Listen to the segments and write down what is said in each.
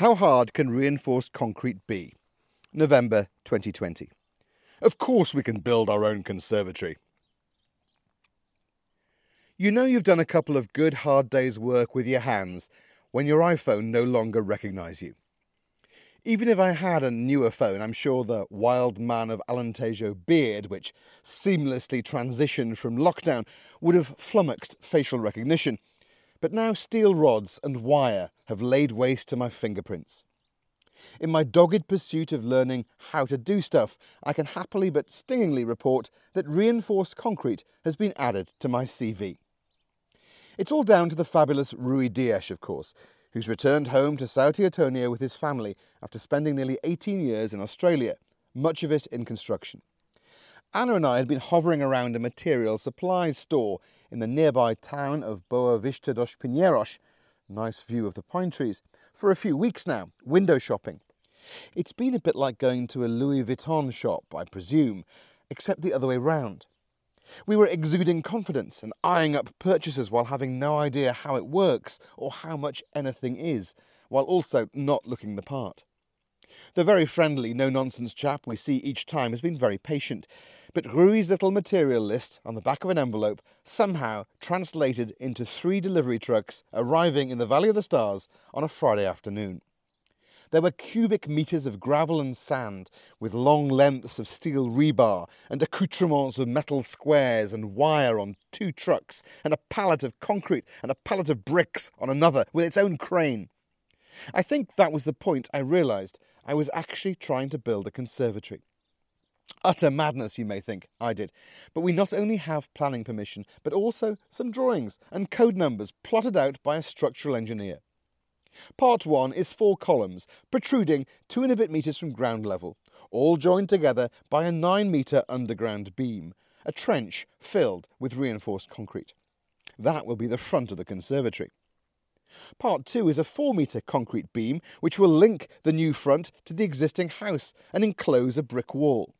How hard can reinforced concrete be? November 2020. Of course, we can build our own conservatory. You know you've done a couple of good hard days' work with your hands when your iPhone no longer recognises you. Even if I had a newer phone, I'm sure the wild man of Alentejo beard, which seamlessly transitioned from lockdown, would have flummoxed facial recognition. But now steel rods and wire have laid waste to my fingerprints. In my dogged pursuit of learning how to do stuff, I can happily but stingingly report that reinforced concrete has been added to my CV. It's all down to the fabulous Rui Dias, of course, who's returned home to Sao Teotonio with his family after spending nearly 18 years in Australia, much of it in construction. Ana and I had been hovering around a material supplies store in the nearby town of Boa Vista dos Pinheiros, nice view of the pine trees, for a few weeks now, window shopping. It's been a bit like going to a Louis Vuitton shop, I presume, except the other way round. We were exuding confidence and eyeing up purchases while having no idea how it works or how much anything is, while also not looking the part. The very friendly, no nonsense chap we see each time has been very patient, but Rui's little material list on the back of an envelope somehow translated into three delivery trucks arriving in the Valley of the Stars on a Friday afternoon. There were cubic metres of gravel and sand, with long lengths of steel rebar and accoutrements of metal squares and wire on two trucks, and a pallet of concrete and a pallet of bricks on another with its own crane. I think that was the point I realised I was actually trying to build a conservatory. Utter madness, you may think. I did. But we not only have planning permission, but also some drawings and code numbers plotted out by a structural engineer. Part 1 is four columns, protruding two and a bit metres from ground level, all joined together by a 9 metre underground beam, a trench filled with reinforced concrete. That will be the front of the conservatory. Part 2 is a 4 metre concrete beam which will link the new front to the existing house and enclose a brick wall.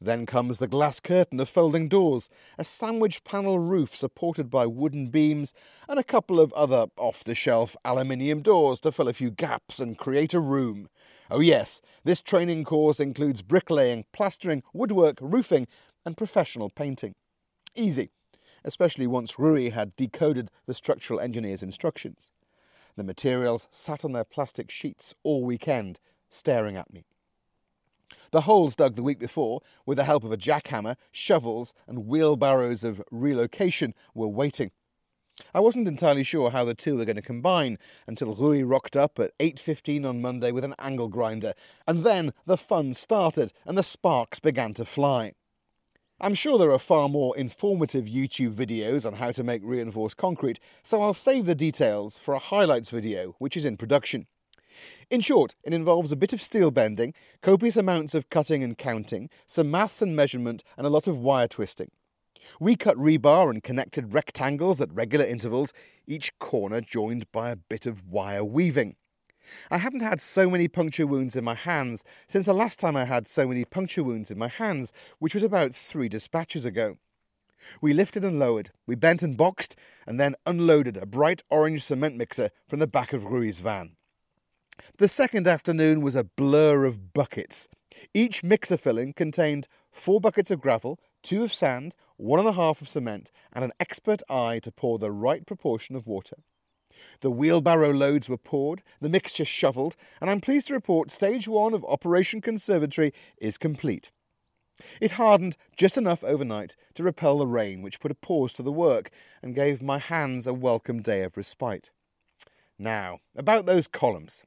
Then comes the glass curtain of folding doors, a sandwich panel roof supported by wooden beams, and a couple of other off the shelf aluminium doors to fill a few gaps and create a room. Oh, yes, this training course includes bricklaying, plastering, woodwork, roofing, and professional painting. Easy, especially once Rui had decoded the structural engineer's instructions. The materials sat on their plastic sheets all weekend, staring at me. The holes dug the week before, with the help of a jackhammer, shovels, and wheelbarrows of relocation, were waiting. I wasn't entirely sure how the two were going to combine until Rui rocked up at 8.15 on Monday with an angle grinder, and then the fun started and the sparks began to fly. I'm sure there are far more informative YouTube videos on how to make reinforced concrete, so I'll save the details for a highlights video which is in production. In short, it involves a bit of steel bending, copious amounts of cutting and counting, some maths and measurement, and a lot of wire twisting. We cut rebar and connected rectangles at regular intervals, each corner joined by a bit of wire weaving. I haven't had so many puncture wounds in my hands since the last time I had so many puncture wounds in my hands, which was about three dispatches ago. We lifted and lowered, we bent and boxed, and then unloaded a bright orange cement mixer from the back of Rui's van. The second afternoon was a blur of buckets. Each mixer filling contained four buckets of gravel, two of sand, one and a half of cement, and an expert eye to pour the right proportion of water. The wheelbarrow loads were poured, the mixture shovelled, and I'm pleased to report stage one of Operation Conservatory is complete. It hardened just enough overnight to repel the rain, which put a pause to the work and gave my hands a welcome day of respite. Now, about those columns.